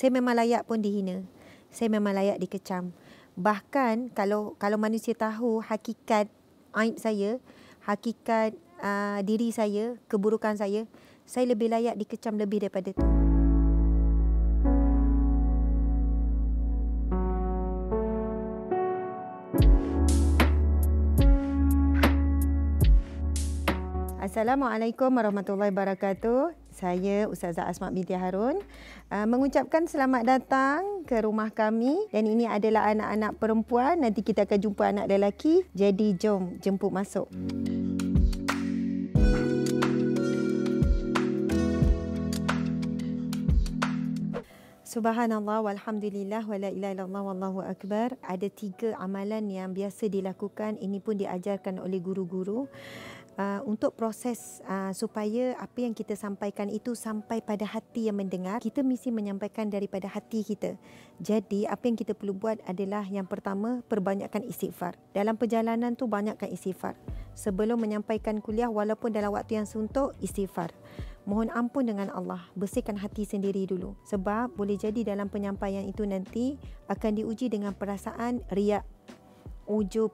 Saya memang layak pun dihina. Saya memang layak dikecam. Bahkan kalau kalau manusia tahu hakikat aib saya, hakikat uh, diri saya, keburukan saya, saya lebih layak dikecam lebih daripada itu. Assalamualaikum warahmatullahi wabarakatuh. Saya Ustazah Asma binti Harun uh, mengucapkan selamat datang ke rumah kami dan ini adalah anak-anak perempuan. Nanti kita akan jumpa anak lelaki. Jadi jom jemput masuk. Subhanallah walhamdulillah wala ilaha illallah wallahu akbar. Ada tiga amalan yang biasa dilakukan. Ini pun diajarkan oleh guru-guru uh, untuk proses uh, supaya apa yang kita sampaikan itu sampai pada hati yang mendengar, kita mesti menyampaikan daripada hati kita. Jadi, apa yang kita perlu buat adalah yang pertama, perbanyakkan istighfar. Dalam perjalanan tu banyakkan istighfar. Sebelum menyampaikan kuliah walaupun dalam waktu yang suntuk, istighfar. Mohon ampun dengan Allah, bersihkan hati sendiri dulu. Sebab boleh jadi dalam penyampaian itu nanti akan diuji dengan perasaan riak, ujub,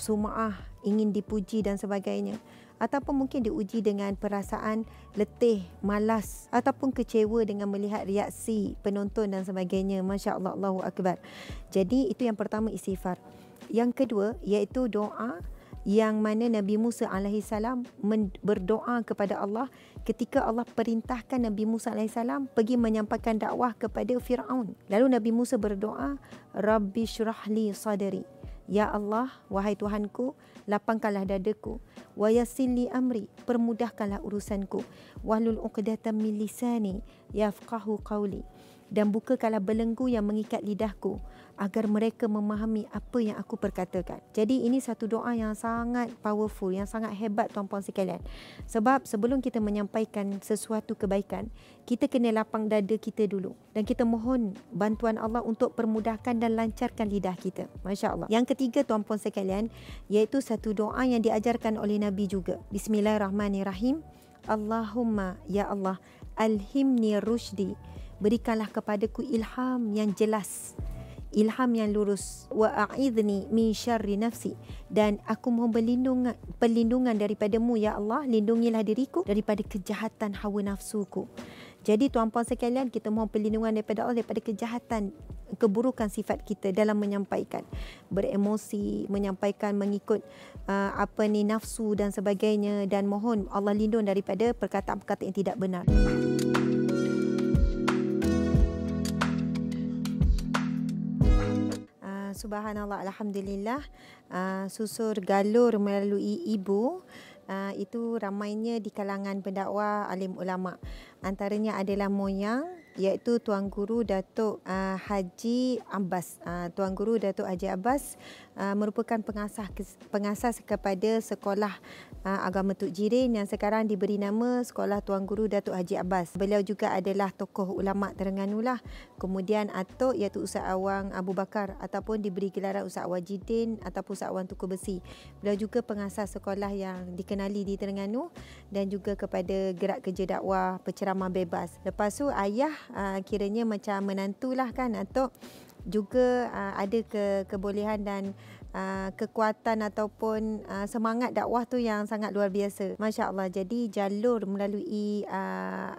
sum'ah, ingin dipuji dan sebagainya. Ataupun mungkin diuji dengan perasaan letih, malas ataupun kecewa dengan melihat reaksi penonton dan sebagainya. Masya Allah, Allahu Akbar. Jadi itu yang pertama istighfar. Yang kedua iaitu doa yang mana Nabi Musa AS berdoa kepada Allah ketika Allah perintahkan Nabi Musa AS pergi menyampaikan dakwah kepada Fir'aun. Lalu Nabi Musa berdoa, Rabbi syurahli sadari. Ya Allah, wahai Tuhanku, lapangkanlah dadaku. Wa yassili amri, permudahkanlah urusanku. Wahlul uqdatan min lisani yafqahu qawli. Dan bukakanlah belenggu yang mengikat lidahku agar mereka memahami apa yang aku perkatakan. Jadi ini satu doa yang sangat powerful, yang sangat hebat tuan-puan sekalian. Sebab sebelum kita menyampaikan sesuatu kebaikan, kita kena lapang dada kita dulu. Dan kita mohon bantuan Allah untuk permudahkan dan lancarkan lidah kita. Masya Allah. Yang ketiga tuan-puan sekalian, iaitu satu doa yang diajarkan oleh Nabi juga. Bismillahirrahmanirrahim. Allahumma ya Allah alhimni rushdi berikanlah kepadaku ilham yang jelas ilham yang lurus. Wa a'idni min syarri nafsi. Dan aku mohon perlindungan perlindungan daripadamu ya Allah. Lindungilah diriku daripada kejahatan hawa nafsuku. Jadi tuan-puan sekalian kita mohon perlindungan daripada Allah daripada kejahatan keburukan sifat kita dalam menyampaikan. Beremosi menyampaikan mengikut uh, apa ni nafsu dan sebagainya. Dan mohon Allah lindung daripada perkataan-perkataan yang tidak benar subhanallah alhamdulillah. Uh, susur galur melalui ibu. Uh, itu ramainya di kalangan pendakwa alim ulama. Antaranya adalah moyang iaitu tuan guru Datuk uh, Haji Abbas uh, tuan guru Datuk Haji Abbas uh, merupakan pengasas pengasas kepada sekolah uh, agama Tuk Jirin yang sekarang diberi nama Sekolah Tuan Guru Datuk Haji Abbas. Beliau juga adalah tokoh ulama Terengganu lah. Kemudian atuk iaitu Ustaz Awang Abu Bakar ataupun diberi gelaran Ustaz Wajidin ataupun Ustaz Awang Tuku Besi. Beliau juga pengasas sekolah yang dikenali di Terengganu dan juga kepada gerak kerja dakwah penceramah bebas. Lepas tu ayah uh, kiranya macam menantulah kan atuk juga uh, ada ke kebolehan dan uh, kekuatan ataupun uh, semangat dakwah tu yang sangat luar biasa. Masya Allah. Jadi jalur melalui uh,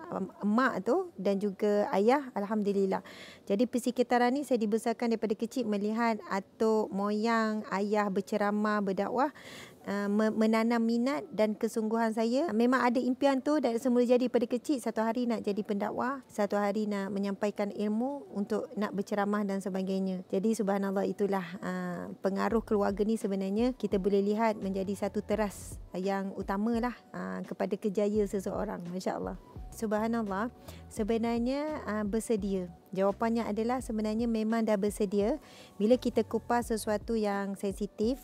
emak tu dan juga ayah, Alhamdulillah. Jadi persekitaran ni saya dibesarkan daripada kecil melihat atuk, moyang, ayah berceramah, berdakwah uh, menanam minat dan kesungguhan saya. Memang ada impian tu dari semula jadi pada kecil satu hari nak jadi pendakwah, satu hari nak menyampaikan ilmu untuk nak berceramah dan sebagainya. Jadi subhanallah itulah uh, pengaruh keluarga ni sebenarnya kita boleh lihat menjadi satu teras yang utamalah uh, kepada kejayaan seseorang. Masya-Allah. Subhanallah, sebenarnya uh, bersedia. Jawapannya adalah sebenarnya memang dah bersedia bila kita kupas sesuatu yang sensitif,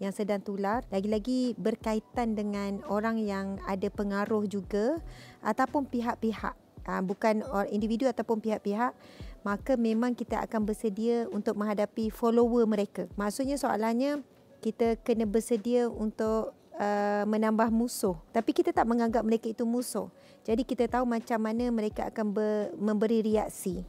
yang sedang tular lagi-lagi berkaitan dengan orang yang ada pengaruh juga ataupun pihak-pihak ah, bukan individu ataupun pihak-pihak maka memang kita akan bersedia untuk menghadapi follower mereka maksudnya soalannya kita kena bersedia untuk uh, menambah musuh. Tapi kita tak menganggap mereka itu musuh. Jadi kita tahu macam mana mereka akan ber, memberi reaksi.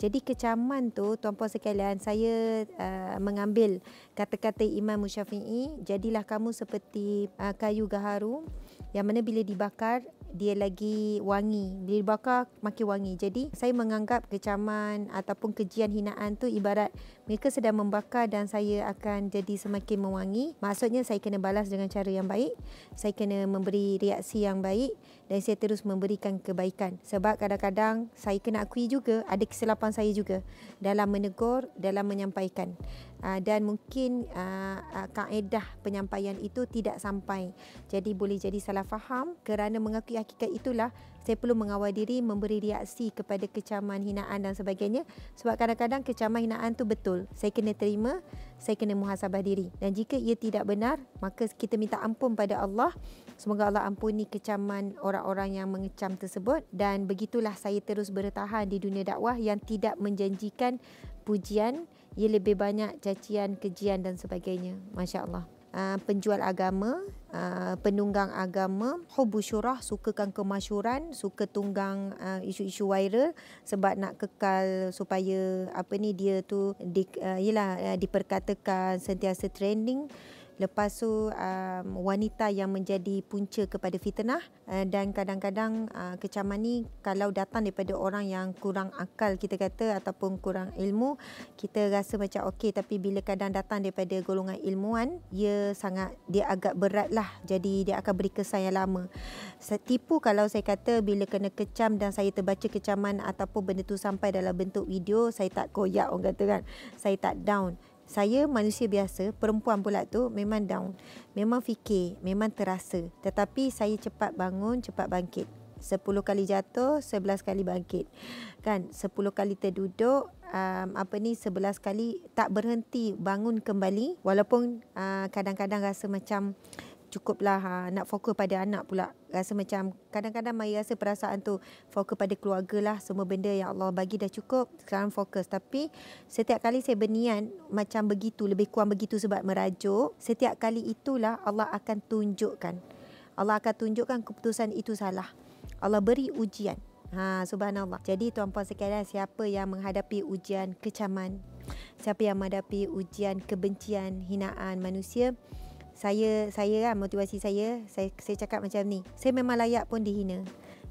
Jadi kecaman tu tuan-puan sekalian saya uh, mengambil kata-kata Imam Syafi'i jadilah kamu seperti uh, kayu gaharu yang mana bila dibakar dia lagi wangi. Bila dibakar makin wangi. Jadi saya menganggap kecaman ataupun kejian hinaan tu ibarat mereka sedang membakar dan saya akan jadi semakin mewangi. Maksudnya saya kena balas dengan cara yang baik. Saya kena memberi reaksi yang baik dan saya terus memberikan kebaikan. Sebab kadang-kadang saya kena akui juga ada kesilapan saya juga dalam menegur dalam menyampaikan. Uh, dan mungkin uh, uh, kaedah penyampaian itu tidak sampai. Jadi boleh jadi salah faham kerana mengakui hakikat itulah saya perlu mengawal diri memberi reaksi kepada kecaman, hinaan dan sebagainya sebab kadang-kadang kecaman, hinaan tu betul. Saya kena terima, saya kena muhasabah diri. Dan jika ia tidak benar, maka kita minta ampun pada Allah. Semoga Allah ampuni kecaman orang-orang yang mengecam tersebut dan begitulah saya terus bertahan di dunia dakwah yang tidak menjanjikan pujian ia lebih banyak cacian, kejian dan sebagainya. Masya Allah. Uh, penjual agama, uh, penunggang agama, hubu syurah, sukakan kemasyuran, suka tunggang uh, isu-isu viral sebab nak kekal supaya apa ni dia tu di, uh, yalah, uh, diperkatakan sentiasa trending. Lepas tu um, wanita yang menjadi punca kepada fitnah uh, dan kadang-kadang uh, kecaman ni kalau datang daripada orang yang kurang akal kita kata ataupun kurang ilmu kita rasa macam okey tapi bila kadang datang daripada golongan ilmuwan ia sangat dia agak berat lah jadi dia akan beri kesan yang lama. Tipu kalau saya kata bila kena kecam dan saya terbaca kecaman ataupun benda tu sampai dalam bentuk video saya tak koyak orang kata kan. Saya tak down saya manusia biasa, perempuan pula tu memang down. Memang fikir, memang terasa. Tetapi saya cepat bangun, cepat bangkit. Sepuluh kali jatuh, sebelas kali bangkit. Kan, sepuluh kali terduduk, um, apa ni, sebelas kali tak berhenti bangun kembali. Walaupun uh, kadang-kadang rasa macam cukuplah ha, nak fokus pada anak pula. Rasa macam kadang-kadang mai rasa perasaan tu fokus pada keluarga lah. Semua benda yang Allah bagi dah cukup. Sekarang fokus. Tapi setiap kali saya berniat macam begitu, lebih kurang begitu sebab merajuk. Setiap kali itulah Allah akan tunjukkan. Allah akan tunjukkan keputusan itu salah. Allah beri ujian. Ha, subhanallah. Jadi tuan-puan sekalian, siapa yang menghadapi ujian kecaman, siapa yang menghadapi ujian kebencian, hinaan manusia, saya saya kan motivasi saya saya saya cakap macam ni saya memang layak pun dihina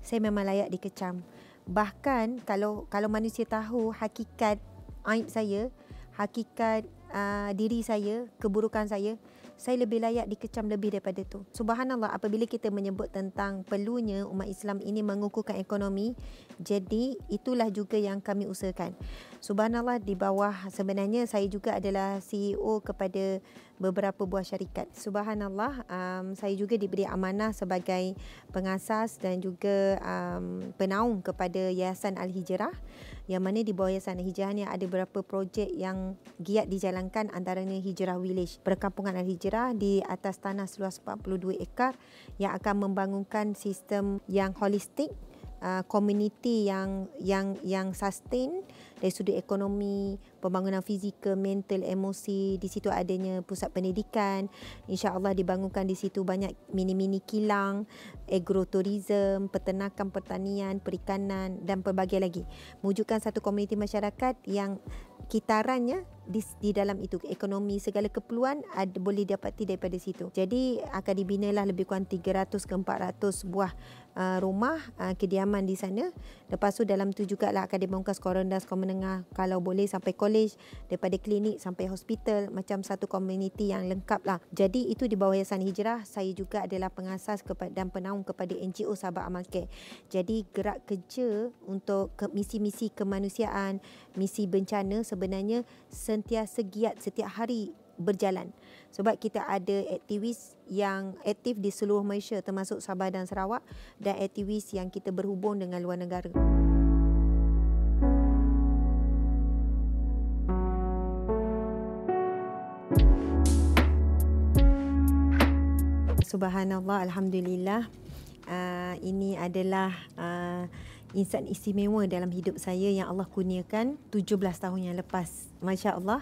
saya memang layak dikecam bahkan kalau kalau manusia tahu hakikat aib saya hakikat uh, diri saya keburukan saya saya lebih layak dikecam lebih daripada itu. Subhanallah apabila kita menyebut tentang perlunya umat Islam ini mengukuhkan ekonomi, jadi itulah juga yang kami usahakan. Subhanallah di bawah sebenarnya saya juga adalah CEO kepada beberapa buah syarikat. Subhanallah, um, saya juga diberi amanah sebagai pengasas dan juga um, penaung kepada Yayasan Al-Hijrah yang mana di bawah Yayasan Al-Hijrah ni ada beberapa projek yang giat dijalankan antaranya Hijrah Village, perkampungan Al-Hijrah di atas tanah seluas 42 ekar yang akan membangunkan sistem yang holistik uh, community yang yang yang sustain dari sudut ekonomi, pembangunan fizikal, mental, emosi. Di situ adanya pusat pendidikan. InsyaAllah dibangunkan di situ banyak mini-mini kilang, agrotourism, peternakan, pertanian, perikanan dan pelbagai lagi. Mewujudkan satu komuniti masyarakat yang kitarannya di, di dalam itu ekonomi segala keperluan ada boleh dapati daripada situ. Jadi akan dibinalah lebih kurang 300 ke 400 buah uh, rumah uh, kediaman di sana. Lepas tu dalam tu jugalah akan dibangunkan sekolah rendah, sekolah menengah kalau boleh sampai college, daripada klinik sampai hospital macam satu komuniti yang lengkap lah. Jadi itu di bawah Yayasan Hijrah, saya juga adalah pengasas kepada dan penaung kepada NGO Sahabat Amal Care. Jadi gerak kerja untuk ke misi-misi kemanusiaan, misi bencana sebenarnya sentiasa giat setiap hari berjalan sebab kita ada aktivis yang aktif di seluruh Malaysia termasuk Sabah dan Sarawak dan aktivis yang kita berhubung dengan luar negara. Subhanallah, Alhamdulillah. Uh, ini adalah uh, insan istimewa dalam hidup saya yang Allah kurniakan 17 tahun yang lepas. Masya Allah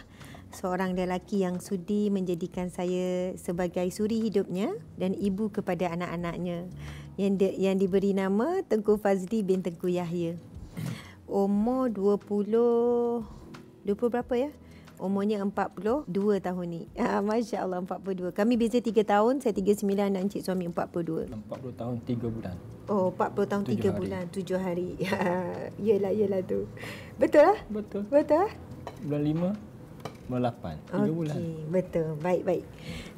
seorang lelaki yang sudi menjadikan saya sebagai suri hidupnya dan ibu kepada anak-anaknya yang di, yang diberi nama Tengku Fazli bin Tengku Yahya. Umur 20 20 berapa ya? Umurnya 42 tahun ni. Ah, Masya Allah 42. Kami beza 3 tahun. Saya 39 dan Encik suami 42. 40 tahun 3 bulan. Oh 40 tahun 3 bulan 7 hari. yelah yelah tu. Betul lah? Betul. Betul lah? Bulan 5, bulan 8. 3 okay, bulan. Betul. Baik baik.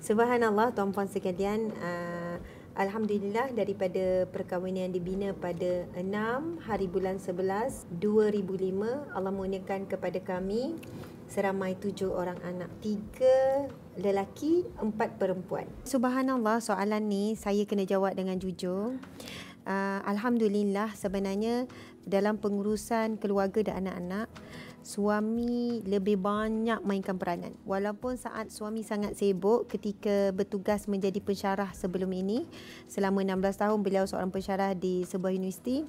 Subhanallah tuan-puan sekalian. Uh, Alhamdulillah daripada perkahwinan yang dibina pada 6 hari bulan 11 2005 Allah mengurniakan kepada kami seramai tujuh orang anak tiga lelaki empat perempuan Subhanallah soalan ni saya kena jawab dengan jujur uh, Alhamdulillah sebenarnya dalam pengurusan keluarga dan anak-anak suami lebih banyak mainkan peranan. Walaupun saat suami sangat sibuk ketika bertugas menjadi pensyarah sebelum ini, selama 16 tahun beliau seorang pensyarah di sebuah universiti.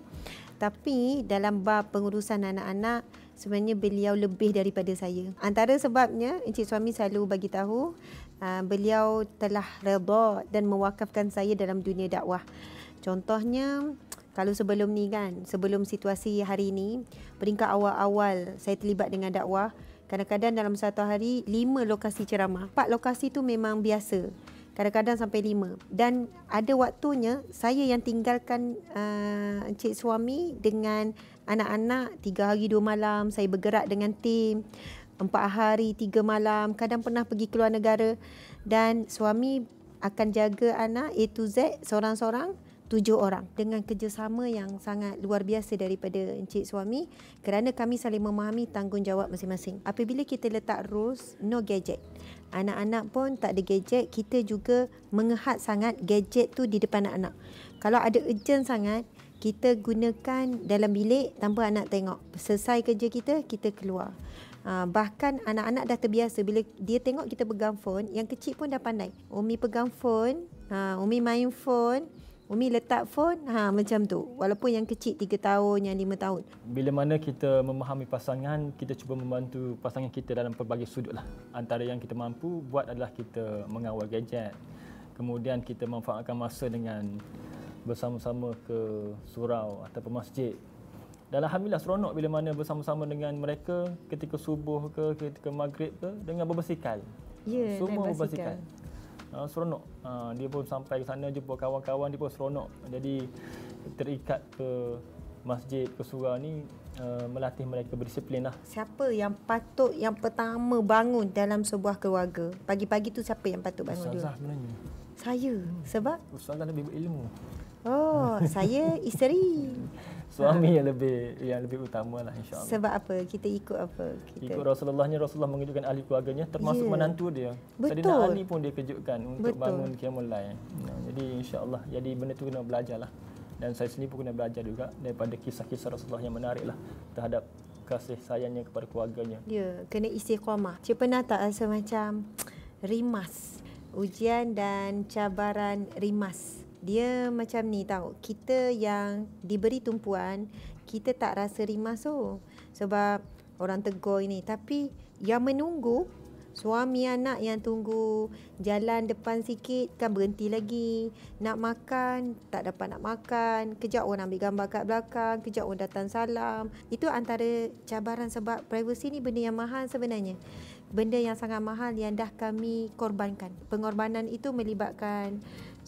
Tapi dalam bab pengurusan anak-anak, sebenarnya beliau lebih daripada saya. Antara sebabnya, Encik Suami selalu bagi tahu, uh, beliau telah redha dan mewakafkan saya dalam dunia dakwah. Contohnya, kalau sebelum ni kan, sebelum situasi hari ini, peringkat awal-awal saya terlibat dengan dakwah, kadang-kadang dalam satu hari, lima lokasi ceramah. Empat lokasi tu memang biasa. Kadang-kadang sampai lima. Dan ada waktunya, saya yang tinggalkan uh, encik suami dengan anak-anak, tiga hari dua malam, saya bergerak dengan tim, empat hari, tiga malam, kadang pernah pergi keluar negara. Dan suami akan jaga anak A to Z seorang-seorang tujuh orang dengan kerjasama yang sangat luar biasa daripada encik suami kerana kami saling memahami tanggungjawab masing-masing. Apabila kita letak rules, no gadget. Anak-anak pun tak ada gadget, kita juga mengehat sangat gadget tu di depan anak-anak. Kalau ada urgent sangat, kita gunakan dalam bilik tanpa anak tengok. Selesai kerja kita, kita keluar. Uh, bahkan anak-anak dah terbiasa bila dia tengok kita pegang phone, yang kecil pun dah pandai. Umi pegang phone, uh, Umi main phone, Umi letak phone? Ha macam tu. Walaupun yang kecil 3 tahun yang 5 tahun. Bila mana kita memahami pasangan kita cuba membantu pasangan kita dalam pelbagai sudut lah. Antara yang kita mampu buat adalah kita mengawal gadget. Kemudian kita manfaatkan masa dengan bersama-sama ke surau atau masjid. Dan Alhamdulillah seronok bila mana bersama-sama dengan mereka ketika subuh ke ketika maghrib ke dengan berbasikal. Ya, semua berbasikal uh, seronok. Uh, dia pun sampai ke sana jumpa kawan-kawan dia pun seronok. Jadi terikat ke masjid ke surau ni uh, melatih mereka berdisiplin lah. Siapa yang patut yang pertama bangun dalam sebuah keluarga? Pagi-pagi tu siapa yang patut bangun dulu? Ustazah sebenarnya. Saya. Sebab? Ustazah lebih berilmu. Oh, saya isteri. Suami yang lebih yang lebih utama lah insyaAllah. Sebab apa? Kita ikut apa? Kita... Ikut Rasulullahnya, Rasulullah mengejutkan ahli keluarganya termasuk yeah. menantu dia. Betul. Sayyidina Ali pun dia kejutkan untuk Betul. bangun Qiyamul Lail. Nah, jadi insyaAllah, jadi benda tu kena belajar lah. Dan saya sendiri pun kena belajar juga daripada kisah-kisah Rasulullah yang menarik lah terhadap kasih sayangnya kepada keluarganya. Ya, yeah, kena istiqamah. Cik pernah tak rasa macam rimas? Ujian dan cabaran rimas dia macam ni tau. Kita yang diberi tumpuan kita tak rasa rimas tu sebab orang tegur ini. Tapi yang menunggu suami anak yang tunggu jalan depan sikit kan berhenti lagi. Nak makan tak dapat nak makan. Kejap orang ambil gambar kat belakang kejap orang datang salam. Itu antara cabaran sebab privacy ni benda yang mahal sebenarnya. Benda yang sangat mahal yang dah kami korbankan. Pengorbanan itu melibatkan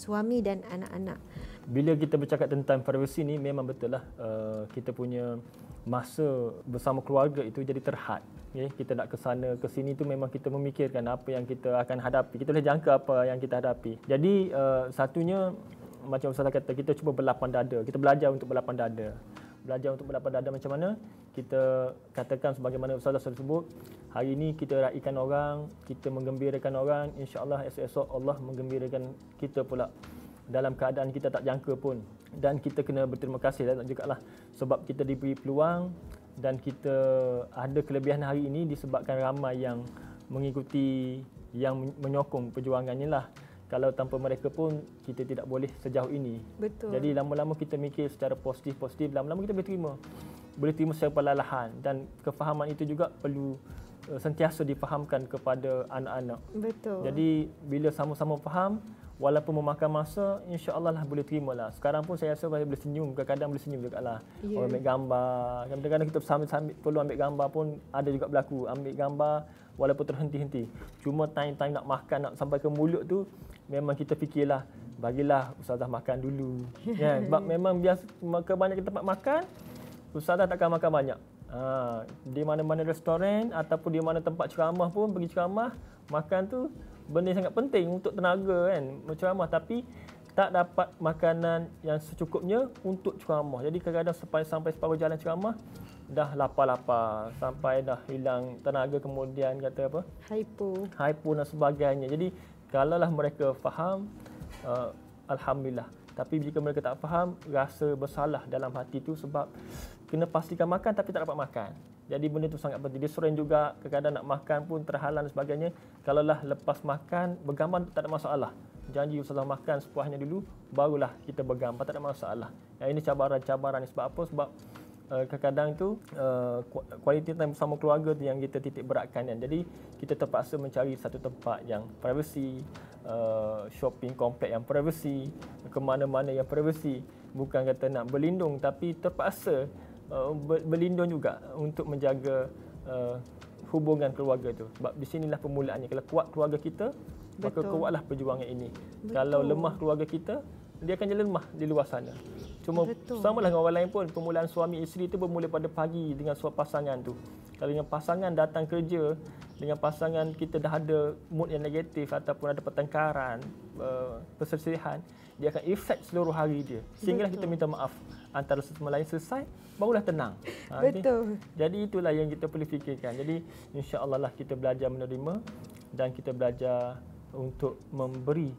suami dan anak-anak. Bila kita bercakap tentang privacy ni memang betul lah uh, kita punya masa bersama keluarga itu jadi terhad. Okay? Kita nak ke sana ke sini tu memang kita memikirkan apa yang kita akan hadapi. Kita boleh jangka apa yang kita hadapi. Jadi uh, satunya macam Ustaz kata kita cuba berlapang dada. Kita belajar untuk berlapang dada. Belajar untuk berlapang dada macam mana? Kita katakan sebagaimana Ustaz sudah sebut, hari ini kita raikan orang, kita menggembirakan orang, insya-Allah esok-esok Allah menggembirakan kita pula. Dalam keadaan kita tak jangka pun. Dan kita kena berterima kasih dan juga lah sebab kita diberi peluang dan kita ada kelebihan hari ini disebabkan ramai yang mengikuti yang menyokong perjuangannya lah. Kalau tanpa mereka pun kita tidak boleh sejauh ini. Betul. Jadi lama-lama kita mikir secara positif-positif lama-lama kita boleh terima boleh terima secara perlahan dan kefahaman itu juga perlu uh, sentiasa difahamkan kepada anak-anak. Betul. Jadi bila sama-sama faham, walaupun memakan masa, insya-Allah lah boleh terima lah. Sekarang pun saya rasa saya boleh senyum, kadang-kadang boleh senyum juga lah. Yeah. Orang ambil gambar, kadang-kadang kita sambil-sambil perlu ambil gambar pun ada juga berlaku. Ambil gambar walaupun terhenti-henti. Cuma time-time nak makan, nak sampai ke mulut tu, memang kita fikirlah, bagilah ustazah makan dulu. Ya, sebab memang biasa kebanyakan tempat makan, ustazah takkan makan banyak. Ha, di mana-mana restoran ataupun di mana tempat ceramah pun pergi ceramah, makan tu benda yang sangat penting untuk tenaga kan berceramah tapi tak dapat makanan yang secukupnya untuk ceramah. Jadi kadang-kadang sampai sampai separuh jalan ceramah dah lapar-lapar sampai dah hilang tenaga kemudian kata apa? Hypo. Hypo dan sebagainya. Jadi kalaulah mereka faham uh, alhamdulillah. Tapi jika mereka tak faham, rasa bersalah dalam hati tu sebab kena pastikan makan tapi tak dapat makan. Jadi benda tu sangat penting. Dia sering juga kadang-kadang nak makan pun terhalang dan sebagainya. Kalaulah lepas makan, bergambar tak ada masalah. Janji usaha makan sepuasnya dulu, barulah kita bergambar, tak ada masalah. Yang ini cabaran-cabaran sebab apa? Sebab uh, kadang-kadang tu uh, kualiti time bersama keluarga tu yang kita titik beratkan kan. Jadi kita terpaksa mencari satu tempat yang privacy, uh, shopping komplek yang privacy, ke mana-mana yang privacy. Bukan kata nak berlindung tapi terpaksa Uh, berlindung juga untuk menjaga uh, hubungan keluarga itu. Sebab di sinilah permulaannya. Kalau kuat keluarga kita, Betul. maka kuatlah perjuangan ini. Betul. Kalau lemah keluarga kita, dia akan jadi lemah di luar sana. Cuma Betul. samalah dengan orang lain pun, permulaan suami isteri itu bermula pada pagi dengan suami pasangan tu. Kalau dengan pasangan datang kerja, dengan pasangan kita dah ada mood yang negatif ataupun ada pertengkaran, uh, perselisihan, dia akan efek seluruh hari dia. Sehinggalah kita minta maaf antara satu sama lain selesai, barulah tenang. Ha, Betul. Jadi, jadi itulah yang kita perlu fikirkan. Jadi insya-Allah lah kita belajar menerima dan kita belajar untuk memberi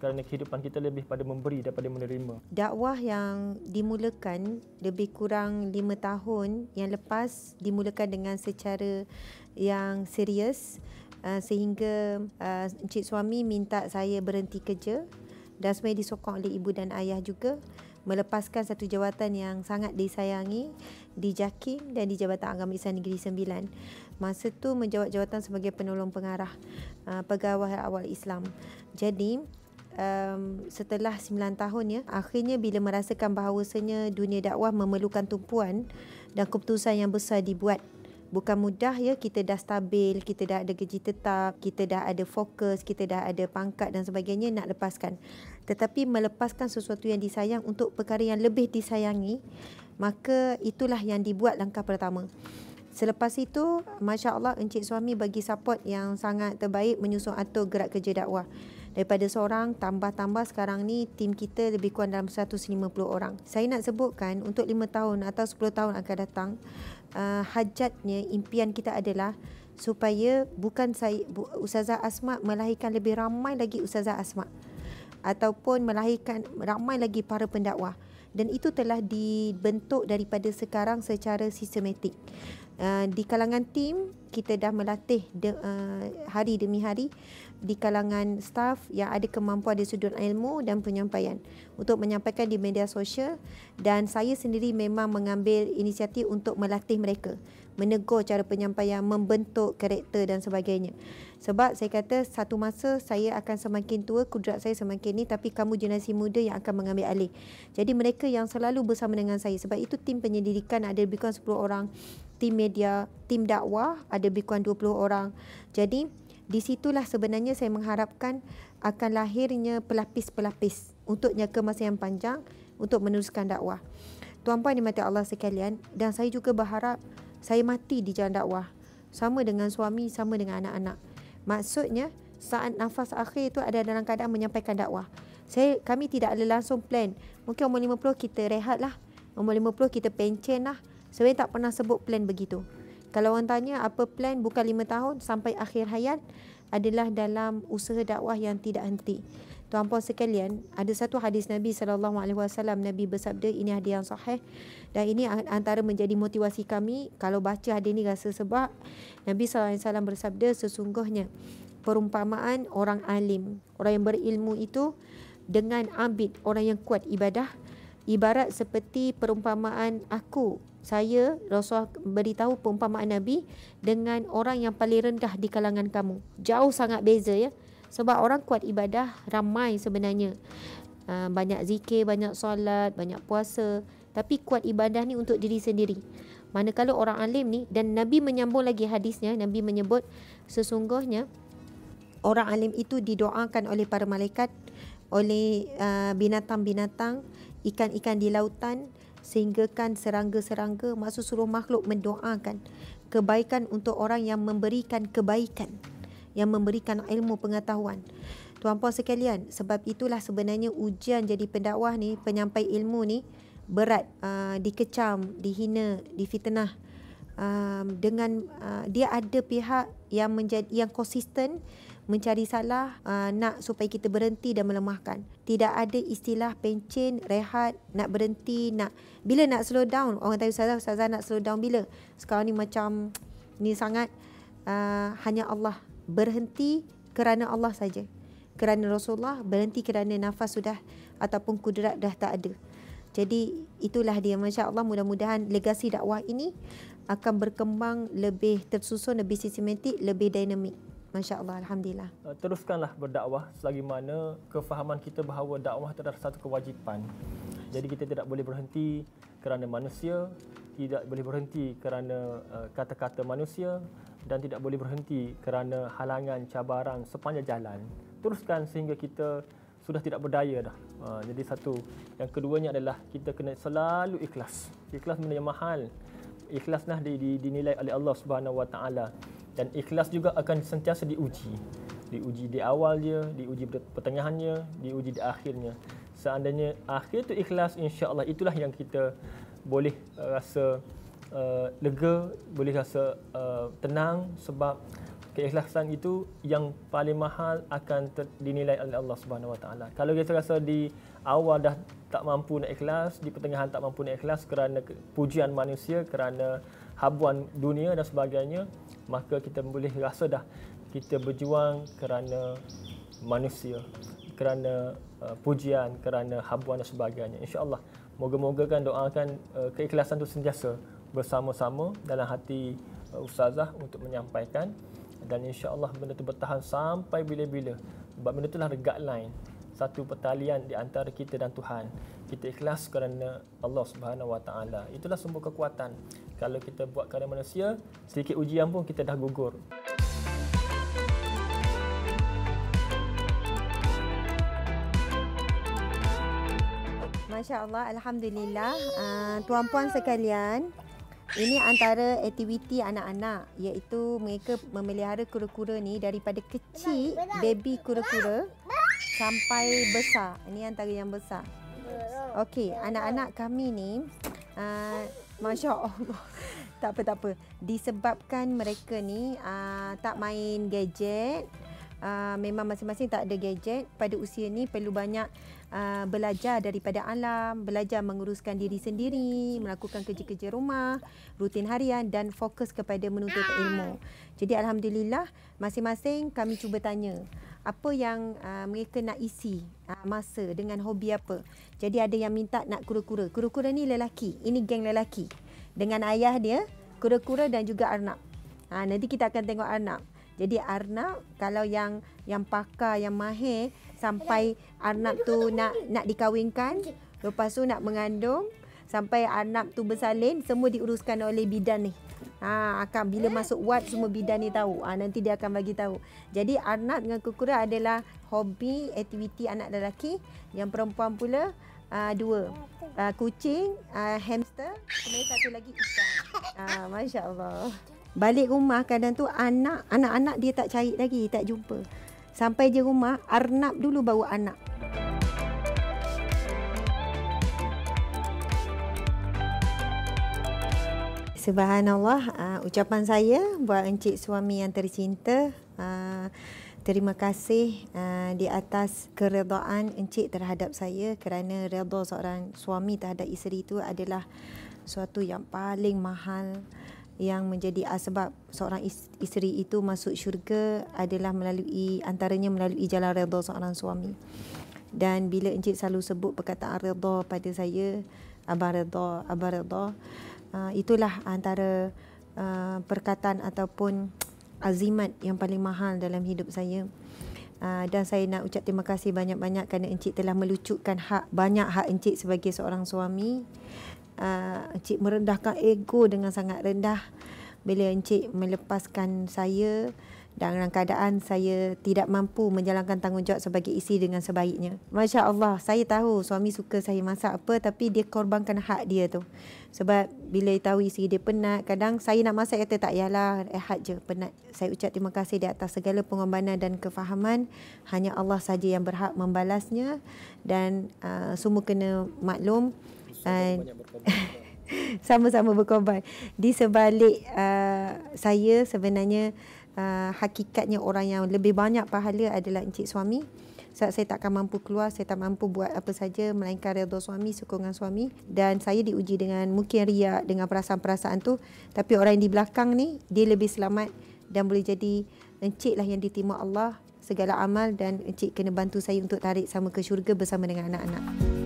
kerana kehidupan kita lebih pada memberi daripada menerima. Dakwah yang dimulakan lebih kurang lima tahun yang lepas dimulakan dengan secara yang serius uh, sehingga uh, encik suami minta saya berhenti kerja dan sebenarnya disokong oleh ibu dan ayah juga melepaskan satu jawatan yang sangat disayangi di JAKIM dan di Jabatan Agama Islam Negeri Sembilan. Masa tu menjawat jawatan sebagai penolong pengarah uh, pegawai awal Islam. Jadi um, setelah 9 tahun ya, akhirnya bila merasakan bahawasanya dunia dakwah memerlukan tumpuan dan keputusan yang besar dibuat bukan mudah ya kita dah stabil, kita dah ada gaji tetap, kita dah ada fokus, kita dah ada pangkat dan sebagainya nak lepaskan. Tetapi melepaskan sesuatu yang disayang untuk perkara yang lebih disayangi, maka itulah yang dibuat langkah pertama. Selepas itu, Masya Allah, Encik Suami bagi support yang sangat terbaik menyusun atur gerak kerja dakwah daripada seorang tambah-tambah sekarang ni tim kita lebih kurang dalam 150 orang. Saya nak sebutkan untuk 5 tahun atau 10 tahun akan datang uh, hajatnya impian kita adalah supaya bukan saya bu, Ustazah Asma melahirkan lebih ramai lagi Ustazah Asma ataupun melahirkan ramai lagi para pendakwah dan itu telah dibentuk daripada sekarang secara sistematik. Uh, di kalangan tim kita dah melatih de, uh, hari demi hari di kalangan staff yang ada kemampuan di sudut ilmu dan penyampaian. Untuk menyampaikan di media sosial dan saya sendiri memang mengambil inisiatif untuk melatih mereka menegur cara penyampaian membentuk karakter dan sebagainya. Sebab saya kata satu masa saya akan semakin tua kudrat saya semakin ni tapi kamu generasi muda yang akan mengambil alih. Jadi mereka yang selalu bersama dengan saya sebab itu tim penyelidikan ada lebih kurang 10 orang tim media tim dakwah ada lebih kurang 20 orang jadi di situlah sebenarnya saya mengharapkan akan lahirnya pelapis-pelapis untuk jangka masa yang panjang untuk meneruskan dakwah. Tuan-puan dimati Allah sekalian dan saya juga berharap saya mati di jalan dakwah sama dengan suami, sama dengan anak-anak. Maksudnya saat nafas akhir itu ada dalam keadaan menyampaikan dakwah. Saya kami tidak ada langsung plan. Mungkin umur 50 kita rehat lah. Umur 50 kita pencen lah. Sebenarnya tak pernah sebut plan begitu. Kalau orang tanya apa plan bukan lima tahun sampai akhir hayat adalah dalam usaha dakwah yang tidak henti. Tuan-puan sekalian, ada satu hadis Nabi sallallahu alaihi wasallam Nabi bersabda ini hadis yang sahih dan ini antara menjadi motivasi kami kalau baca hadis ini rasa sebab Nabi sallallahu alaihi wasallam bersabda sesungguhnya perumpamaan orang alim, orang yang berilmu itu dengan abid, orang yang kuat ibadah ibarat seperti perumpamaan aku saya Rasulullah beritahu perumpamaan Nabi dengan orang yang paling rendah di kalangan kamu. Jauh sangat beza ya. Sebab orang kuat ibadah ramai sebenarnya. Uh, banyak zikir, banyak solat, banyak puasa. Tapi kuat ibadah ni untuk diri sendiri. Manakala orang alim ni dan Nabi menyambung lagi hadisnya, Nabi menyebut sesungguhnya orang alim itu didoakan oleh para malaikat, oleh uh, binatang-binatang, ikan-ikan di lautan sehinggakan serangga-serangga masuk suruh makhluk mendoakan kebaikan untuk orang yang memberikan kebaikan yang memberikan ilmu pengetahuan. Tuan-puan sekalian, sebab itulah sebenarnya ujian jadi pendakwah ni, penyampai ilmu ni berat, uh, dikecam, dihina, difitnah. Um, dengan uh, dia ada pihak yang menjadi yang konsisten mencari salah uh, nak supaya kita berhenti dan melemahkan. Tidak ada istilah pencen, rehat, nak berhenti, nak bila nak slow down. Orang tanya ustazah, ustazah nak slow down bila? Sekarang ni macam ni sangat uh, hanya Allah berhenti kerana Allah saja. Kerana Rasulullah berhenti kerana nafas sudah ataupun kudrat dah tak ada. Jadi itulah dia masya-Allah mudah-mudahan legasi dakwah ini akan berkembang lebih tersusun, lebih sistematik, lebih dinamik. Masya Allah, Alhamdulillah. Uh, teruskanlah berdakwah selagi mana kefahaman kita bahawa dakwah itu adalah satu kewajipan. Jadi kita tidak boleh berhenti kerana manusia, tidak boleh berhenti kerana uh, kata-kata manusia dan tidak boleh berhenti kerana halangan, cabaran sepanjang jalan. Teruskan sehingga kita sudah tidak berdaya dah. Uh, jadi satu. Yang keduanya adalah kita kena selalu ikhlas. Ikhlas benda yang mahal. Ikhlaslah dinilai oleh Allah Subhanahu Wa Taala dan ikhlas juga akan sentiasa diuji diuji di awal dia diuji pertengahannya diuji di akhirnya seandainya akhir tu ikhlas insya-Allah itulah yang kita boleh uh, rasa uh, lega boleh rasa uh, tenang sebab keikhlasan itu yang paling mahal akan dinilai oleh Allah Subhanahu Wa Taala. Kalau kita rasa di awal dah tak mampu nak ikhlas, di pertengahan tak mampu nak ikhlas kerana pujian manusia, kerana habuan dunia dan sebagainya, maka kita boleh rasa dah kita berjuang kerana manusia kerana uh, pujian kerana habuan dan sebagainya. Insyaallah moga-moga kan doakan uh, keikhlasan itu sentiasa bersama-sama dalam hati uh, ustazah untuk menyampaikan. Dan insyaallah benda itu bertahan sampai bila-bila. Sebab benda itulah guideline satu pertalian di antara kita dan Tuhan. Kita ikhlas kerana Allah Subhanahu Wa Taala. Itulah sumber kekuatan. Kalau kita buat kerana manusia, sedikit ujian pun kita dah gugur. Masya Allah, Alhamdulillah. Uh, tuan-puan sekalian, ini antara aktiviti anak-anak iaitu mereka memelihara kura-kura ni daripada kecil, baby kura-kura sampai besar. Ini antara yang besar. Okey, anak-anak kami ni uh, Masya Allah Tak apa, tak apa Disebabkan mereka ni uh, Tak main gadget uh, Memang masing-masing tak ada gadget Pada usia ni perlu banyak uh, Belajar daripada alam Belajar menguruskan diri sendiri Melakukan kerja-kerja rumah Rutin harian Dan fokus kepada menuntut ilmu Jadi Alhamdulillah Masing-masing kami cuba tanya apa yang uh, mereka nak isi uh, masa dengan hobi apa. Jadi ada yang minta nak kura-kura. Kura-kura ni lelaki. Ini geng lelaki. Dengan ayah dia, kura-kura dan juga arnab. Ha, nanti kita akan tengok arnab. Jadi arnab kalau yang yang pakar, yang mahir sampai arnab tu nak nak dikawinkan, lepas tu nak mengandung, sampai arnab tu bersalin, semua diuruskan oleh bidan ni. Ha, akan bila masuk wad semua bidan ni tahu. Ha, nanti dia akan bagi tahu. Jadi Arnab dengan kukura adalah hobi aktiviti anak lelaki. Yang perempuan pula uh, dua. Uh, kucing, uh, hamster, kemudian satu lagi ikan. Uh, Masya Allah. Balik rumah kadang tu anak, anak-anak dia tak cari lagi, tak jumpa. Sampai je rumah, Arnab dulu bawa anak. Subhanallah, uh, ucapan saya buat encik suami yang tercinta. Uh, terima kasih uh, di atas keredaan encik terhadap saya kerana redha seorang suami terhadap isteri itu adalah suatu yang paling mahal yang menjadi sebab seorang isteri itu masuk syurga adalah melalui antaranya melalui jalan redha seorang suami. Dan bila encik selalu sebut perkataan redha pada saya, abang redha, abang redha, Uh, itulah antara uh, perkataan ataupun azimat yang paling mahal dalam hidup saya. Uh, dan saya nak ucap terima kasih banyak-banyak kerana Encik telah melucutkan hak banyak hak Encik sebagai seorang suami. Uh, Encik merendahkan ego dengan sangat rendah bila Encik melepaskan saya dalam keadaan saya tidak mampu menjalankan tanggungjawab sebagai isteri dengan sebaiknya. Masya Allah, saya tahu suami suka saya masak apa tapi dia korbankan hak dia tu. Sebab bila dia tahu isteri dia penat, kadang saya nak masak kata tak yalah, ehad je penat. Saya ucap terima kasih di atas segala pengorbanan dan kefahaman. Hanya Allah saja yang berhak membalasnya dan uh, semua kena maklum. Sama-sama berkorban. Di sebalik uh, saya sebenarnya uh, hakikatnya orang yang lebih banyak pahala adalah encik suami. Sebab saya tak akan mampu keluar, saya tak mampu buat apa saja melainkan redha suami, sokongan suami. Dan saya diuji dengan mungkin riak dengan perasaan-perasaan tu. Tapi orang yang di belakang ni, dia lebih selamat dan boleh jadi encik lah yang diterima Allah segala amal dan encik kena bantu saya untuk tarik sama ke syurga bersama dengan anak-anak.